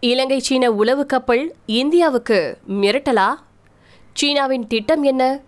இலங்கை சீன உளவு கப்பல் இந்தியாவுக்கு மிரட்டலா? சீனாவின் திட்டம் என்ன?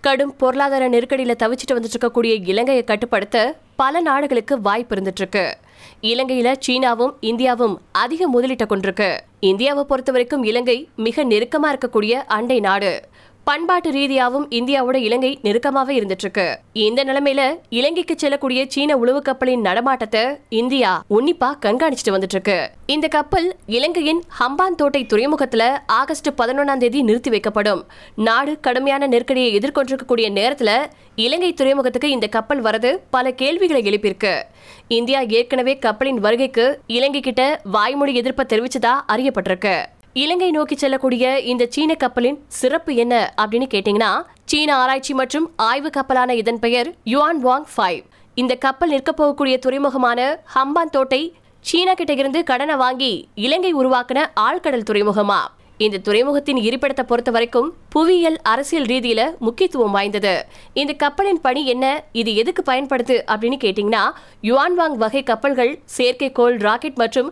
கடும் பொருளாதார நெருக்கடியில் தவிச்சிட்டு வந்துட்டு இருக்கக்கூடிய இலங்கையை கட்டுப்படுத்த பல நாடுகளுக்கு வாய்ப்பு இருந்துட்டு இருக்கு இலங்கையில சீனாவும் இந்தியாவும் அதிக முதலீட்டை கொண்டிருக்கு. இந்தியாவை பொறுத்த வரைக்கும் இலங்கை மிக நெருக்கமா இருக்கக்கூடிய அண்டை நாடு. பண்பாட்டு ரீதியாவும் இந்தியாவோட இலங்கை நெருக்கமாவே இருந்துட்டு இருக்கு இந்த நிலைமையில இலங்கைக்கு செல்லக்கூடிய சீன உளவு கப்பலின் நடமாட்டத்தை இந்தியா உன்னிப்பா கண்காணிச்சுட்டு வந்துட்டு இருக்கு இந்த கப்பல் இலங்கையின் ஹம்பான் தோட்டை துறைமுகத்துல ஆகஸ்ட் பதினொன்னாம் தேதி நிறுத்தி வைக்கப்படும். நாடு கடுமையான நெருக்கடியை எதிர்கொண்டிருக்கக்கூடிய நேரத்துல இலங்கை துறைமுகத்துக்கு இந்த கப்பல் வரது பல கேள்விகளை எழுப்பியிருக்கு. இந்தியா ஏற்கனவே கப்பலின் வருகைக்கு இலங்கை கிட்ட வாய்மொழி எதிர்ப்பை தெரிவிச்சதா அறியப்பட்டிருக்கு. இலங்கை நோக்கி செல்லக்கூடிய இந்த சீன கப்பலின் சிறப்பு என்ன அப்படின்னு கேட்டீங்கன்னா சீன ஆராய்ச்சி மற்றும் ஆய்வு கப்பலான இதன் பெயர் யுவான் வாங் ஃபைவ் இந்த கப்பல் நிற்கப்போகக்கூடிய துறைமுகமான ஹம்பான் தோட்டை சீனா கிட்ட இருந்து கடனை வாங்கி இலங்கை உருவாக்கின ஆழ்கடல் துறைமுகமா? இந்த துறைமுகத்தின் இருப்பிடத்தை பொறுத்த வரைக்கும் புவியியல் அரசியல் ரீதியில முக்கியத்துவம் வாய்ந்தது. இந்த கப்பலின் பணி என்ன? இது எதுக்கு பயன்படுது? அப்படின்னு கேட்டீங்கன்னா யுவான்வாங் வகை கப்பல்கள் செயற்கைக்கோள் ராக்கெட் மற்றும்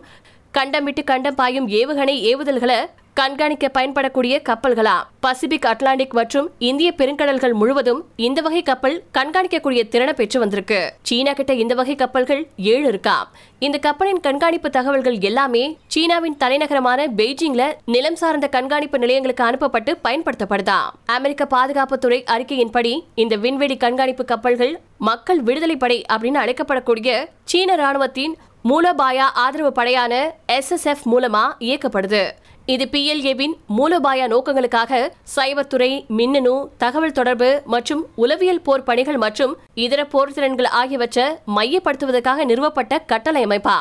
கண்டம் விட்டு கண்டம் பாயும் ஏவுகணை ஏவுதல்களை கண்காணிக்க பயன்படக்கூடிய கப்பல்களா? பசிபிக் அட்லாண்டிக் மற்றும் இந்திய பெருங்கடல்கள் முழுவதும் இந்த வகை கப்பல் கண்காணிக்கக்கூடிய திறனை பெற்று வந்திருக்கு. சீனா கிட்ட இந்த வகை கப்பல்கள் ஏழு இருக்கா? இந்த கப்பலின் கண்காணிப்பு தகவல்கள் எல்லாமே சீனாவின் தலைநகரமான பெய்ஜிங்ல நிலம் சார்ந்த கண்காணிப்பு நிலையங்களுக்கு அனுப்பப்பட்டு பயன்படுத்தப்படுதா? அமெரிக்க பாதுகாப்புத்துறை அறிக்கையின்படி இந்த விண்வெளி கண்காணிப்பு கப்பல்கள் மக்கள் விடுதலை படை அப்படின்னு அழைக்கப்படக்கூடிய சீன ராணுவத்தின் மூலோபாயா ஆதரவு படையான எஸ்எஸ்எஃப் மூலமா இயக்கப்படுது. இது பிஎல்ஏவின் மூலோபாய நோக்கங்களுக்காக சைபர் துறை மின்னணு தகவல் தொடர்பு மற்றும் உளவியல் போர் பணிகள் மற்றும் இதர போர் திறன்கள் ஆகியவற்றை மையப்படுத்துவதற்காக நிறுவப்பட்ட கட்டளை அமைப்பா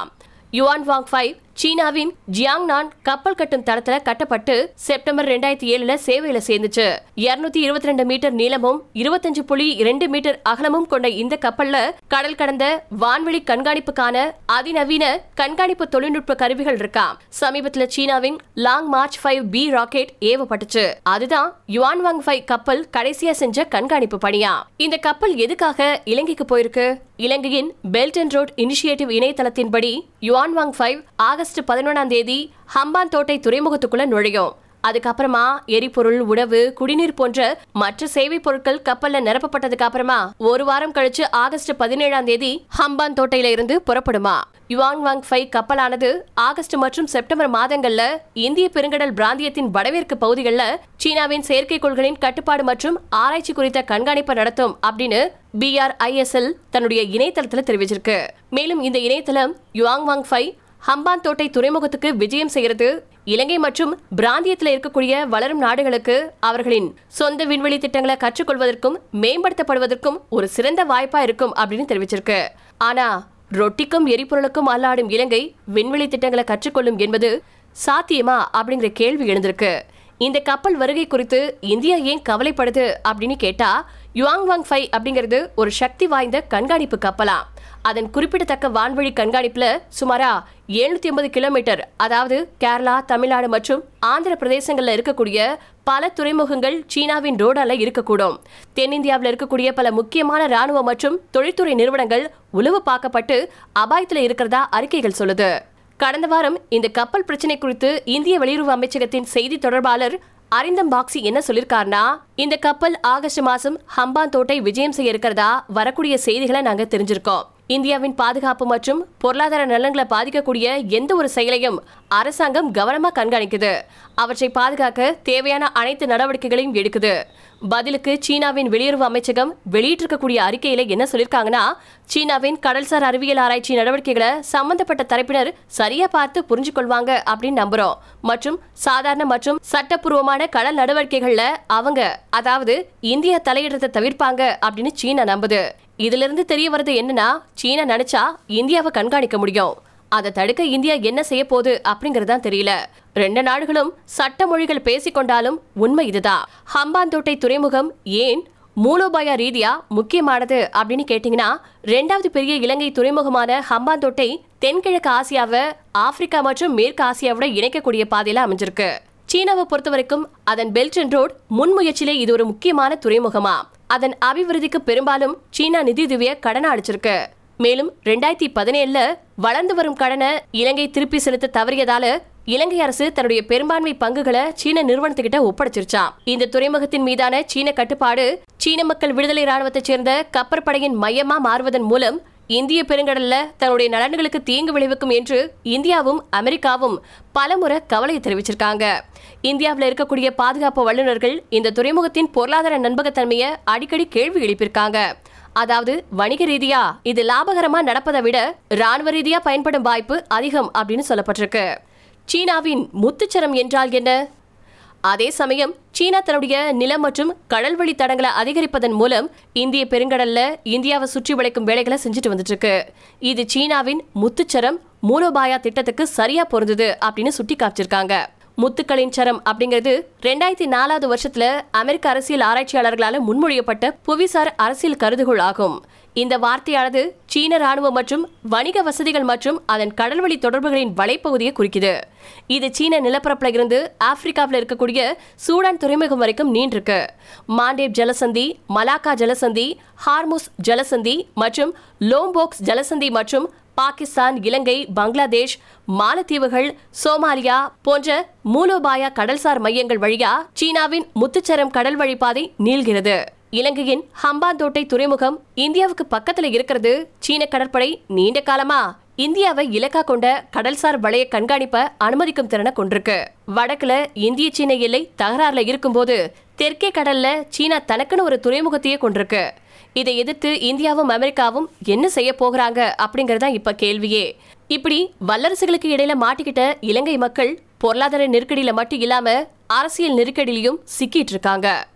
யுவான் வாங் ஃபைவ் சீனாவின் ஜியாங்நான் கப்பல் கட்டும் தளத்துல கட்டப்பட்டு செப்டம்பர் ரெண்டாயிரத்தி ஏழுல சேவையில சேர்ந்துச்சு. இருநூத்தி இருபத்தி ரெண்டு மீட்டர் நீளமும் இருபத்தஞ்சு புள்ளி இரண்டு மீட்டர் அகலமும் கொண்ட இந்த கப்பல்ல கடல் கடந்த வான்வெளி கண்காணிப்புக்கான அதிநவீன கண்காணிப்பு தொழில்நுட்ப கருவிகள் இருக்காம் சமீபத்துல சீனாவின் Long March five B rocket ஏவப்பட்டுச்சு. அதுதான் யுவான் வாங் ஃபைவ் கப்பல் கடைசியா செஞ்ச கண்காணிப்பு பணியா. இந்த கப்பல் எதுக்காக இலங்கைக்கு போயிருக்கு? இலங்கையின் பெல்ட் அண்ட் ரோட் இனிஷியேட்டிவ் இணையதளத்தின்படி யுவான் வாங் ஃபைவ் ஆகஸ்ட் பதினொன்றாம் தேதி ஹம்பான் தோட்டை துறைமுகத்துக்குள்ள நுழையும். அதுக்கப்புறமா எரிபொருள் உணவு குடிநீர் போன்ற மற்ற சேவை பொருட்கள் கப்பல்ல நிரப்பப்பட்டதுக்கு அப்புறமா ஒரு வாரம் கழிச்சு ஆகஸ்ட் பதினேழாம் தேதி ஹம்பான் தோட்டையில இருந்து புறப்படுமா. யுவாங் வாங் ஃபை கப்பலானது ஆகஸ்ட் மற்றும் செப்டம்பர் மாதங்கள்ல இந்திய பெருங்கடல் பிராந்தியத்தின் வடமேற்கு பகுதிகளில் சீனாவின் செயற்கைக்கோள்களின் கட்டுப்பாடு மற்றும் ஆராய்ச்சி குறித்த கண்காணிப்பு நடத்தும் அப்படின்னு பிஆர்ஐஎஸ்எல் தன்னுடைய இணையதளத்தில் தெரிவிச்சிருக்கு. மேலும் இந்த இணையதளம் யுவாங் வாங் ஃபை ஹம்பான் தோட்டை துறைமுகத்துக்கு விஜயம் செய்யறது இலங்கை மற்றும் பிராந்தியத்தில் இருக்கக்கூடிய வளரும் நாடுகளுக்கு அவர்களின் சொந்த விண்வெளி திட்டங்களை கற்றுக்கொள்வதற்கும் மேம்படுத்தப்படுவதற்கும் ஒரு சிறந்த வாய்ப்பா இருக்கும் அப்படின்னு தெரிவிச்சிருக்கு. ஆனா ரொட்டிக்கும் எரிபொருளுக்கும் அல்லாடும் இலங்கை விண்வெளி திட்டங்களை கற்றுக்கொள்ளும் என்பது சாத்தியமா அப்படிங்கிற கேள்வி எழுந்திருக்கு. இந்த கப்பல் வருகை குறித்து இந்தியா ஏன் கவலைப்படுது அப்படின்னு கேட்டா யுவாங் வாங் ஃபை அப்படிங்கிறது ஒரு சக்தி வாய்ந்த கண்காணிப்பு கப்பலா. அதன் குறிப்பிடத்தக்க வான்வழி கண்காணிப்புல சுமாரா எழுநூத்தி ஐம்பது கிலோமீட்டர் அதாவது கேரளா தமிழ்நாடு மற்றும் ஆந்திர பிரதேசங்கள்ல இருக்கக்கூடிய பல துறைமுகங்கள் சீனாவின் ரோடால இருக்கக்கூடும். தென்னிந்தியாவில் இருக்கக்கூடிய பல முக்கியமான ராணுவ மற்றும் தொழில்துறை நிறுவனங்கள் உளவு பார்க்கப்பட்டு அபாயத்தில் இருக்கிறதா அறிக்கைகள் சொல்லுது. கடந்த வாரம் இந்த கப்பல் பிரச்சனை குறித்து இந்திய வெளியுறவு அமைச்சகத்தின் செய்தி தொடர்பாளர் அரிந்தம் பாக்ஸி என்ன சொல்லிருக்காருன்னா இந்த கப்பல் ஆகஸ்ட் மாசம் ஹம்பாந்தோட்டை விஜயம் செய்ய இருக்கிறதா வரக்கூடிய செய்திகளை நாங்க தெரிஞ்சிருக்கோம். இந்தியாவின் பாதுகாப்பு மற்றும் பொருளாதார நலன்களை பாதிக்கக்கூடிய எந்த ஒரு செயலையும் அரசாங்கம் கவனமா கண்காணிக்குது. அவற்றை பாதுகாக்க தேவையான அனைத்து நடவடிக்கைகளையும் எடுக்குது. பதிலுக்கு சீனாவின் வெளியுறவு அமைச்சகம் வெளியிட்டிருக்கக்கூடிய அறிக்கையில என்ன சொல்லியிருக்காங்கன்னா சீனாவின் கடல்சார் அறிவியல் ஆராய்ச்சி நடவடிக்கைகளை சம்பந்தப்பட்ட தரப்பினர் சரியா பார்த்து புரிஞ்சு கொள்வாங்க அப்படின்னு நம்புறோம். மற்றும் சாதாரண மற்றும் சட்டப்பூர்வமான கடல் நடவடிக்கைகள்ல அவங்க அதாவது இந்தியா தலையிடுறதை தவிர்ப்பாங்க அப்படின்னு சீனா நம்புது. இதுல இருந்து தெரிய வருது என்னன்னா சீனா நினைச்சா இந்தியாவை கண்காணிக்க முடியும். அதை தடுக்க இந்தியா என்ன செய்ய போகுது அப்படிங்கறதுதான் தெரியல. ரெண்டு நாடுகளும் சட்ட மொழிகள் பேசிக்கொண்டாலும் உண்மை இதுதான். ஹம்பாந்தோட்டை துறைமுகம் ஏன் மூலோபாய ரீதியா முக்கியமானது அப்படின்னு கேட்டீங்கன்னா ரெண்டாவது பெரிய இலங்கை துறைமுகமான ஹம்பாந்தோட்டை தென்கிழக்கு ஆசியாவை ஆப்பிரிக்கா மற்றும் மேற்கு ஆசியாவோட இணைக்கக்கூடிய பாதையில அமைஞ்சிருக்கு. சீனாவை பொறுத்த வரைக்கும் அதன் பெல்ட் அண்ட் ரோட் முன்முயற்சியிலே இது ஒரு முக்கியமான துறைமுகமா? அதன் அபிவிருத்திக்கு பெரும்பாலும் சீனா நிதியுதவியை கடனை அளிச்சிருக்கு மேலும் ரெண்டாயிரத்தி பதினேழுல வளர்ந்து வரும் கடனை இலங்கை திருப்பி செலுத்த தவறியதால இலங்கை அரசு தன்னுடைய பெரும்பான்மை பங்குகளை சீன நிறுவனத்துக்கிட்ட ஒப்படைச்சிருச்சாம். இந்த துறைமுகத்தின் மீதான சீன கட்டுப்பாடு சீன மக்கள் விடுதலை ராணுவத்தைச் சேர்ந்த கப்பற்படையின் மையமா மாறுவதன் மூலம் இந்திய பெருங்கடல்ல தன்னுடைய நலன்களுக்கு தீங்கு விளைவிக்கும் என்று இந்தியாவும் அமெரிக்காவும் பலமுறை கவலையை தெரிவிச்சிருக்காங்க. இந்தியாவில் இருக்கக்கூடிய பாதுகாப்பு வல்லுநர்கள் இந்த துறைமுகத்தின் பொருளாதார நண்பகத்தன்மையை அடிக்கடி கேள்வி எழுப்பியிருக்காங்க. அதாவது வணிக ரீதியா இது லாபகரமா நடப்பதை விட ராணுவ ரீதியா பயன்படும் வாய்ப்பு அதிகம் அப்படின்னு சொல்லப்பட்டிருக்கு. சீனாவின் முத்துச்சரம் என்றால் என்ன? அதே சமயம் சீனா தன்னுடைய நிலம் மற்றும் கடல்வழி தடங்களை அதிகரிப்பதன் மூலம் இந்திய பெருங்கடல்ல இந்தியாவை சுற்றி வளைக்கும் வேலைகளை செஞ்சுட்டு வந்துட்டு இருக்கு இது சீனாவின் முத்துச்சரம் மூலோபாயா திட்டத்துக்கு சரியா பொருந்தது அப்படின்னு சுட்டி காமிச்சிருக்காங்க. முத்துக்களின் சரம் அப்படிங்கிறது ரெண்டாயிரத்தி நாலாவது வருஷத்துல அமெரிக்க அரசியல் ஆராய்ச்சியாளர்களால முன்மொழியப்பட்ட புவிசார் அரசியல் கருதுகோள் ஆகும். இந்த வார்த்தையானது சீன ராணுவம் மற்றும் வணிக வசதிகள் மற்றும் அதன் கடல்வழி தொடர்புகளின் வலைப்பகுதியை குறிக்குது. இது சீன நிலப்பரப்புல இருந்து ஆப்பிரிக்காவில் இருக்கக்கூடிய சூடான் துறைமுகம் வரைக்கும் நீண்டிருக்கு. மாண்டேப் ஜலசந்தி மலாக்கா ஜலசந்தி ஹார்முஸ் ஜலசந்தி மற்றும் லோம்போக்ஸ் ஜலசந்தி மற்றும் பாகிஸ்தான் இலங்கை பங்களாதேஷ் மாலத்தீவுகள் சோமாலியா போன்ற மூலோபாய கடல்சார் மையங்கள் வழியா சீனாவின் முத்துச்சரம் கடல் வழிபாதை நீள்கிறது. இலங்கையின் ஹம்பாந்தோட்டை துறைமுகம் இந்தியாவுக்கு பக்கத்துல இருக்கிறது. சீன கடற்படை நீண்ட காலமா இந்தியாவை இலக்கா கொண்ட கடல்சார் வளைய கண்காணிப்ப அனுமதிக்கும் திறனை கொண்டிருக்கு. வடக்குல இந்திய சீன எல்லை தகராறுல இருக்கும்போது தெற்கே கடல்ல சீனா தனக்குன்னு ஒரு துறைமுகத்தையே கொண்டிருக்கு. இதை எதிர்த்து இந்தியாவும் அமெரிக்காவும் என்ன செய்ய போகிறாங்க அப்படிங்கறதா இப்ப கேள்வியே. இப்படி வல்லரசுகளுக்கு இடையில மாட்டிக்கிட்ட இலங்கை மக்கள் பொருளாதார நெருக்கடியில மட்டும் இல்லாம அரசியல் நெருக்கடியிலையும் சிக்கிட்டு இருக்காங்க.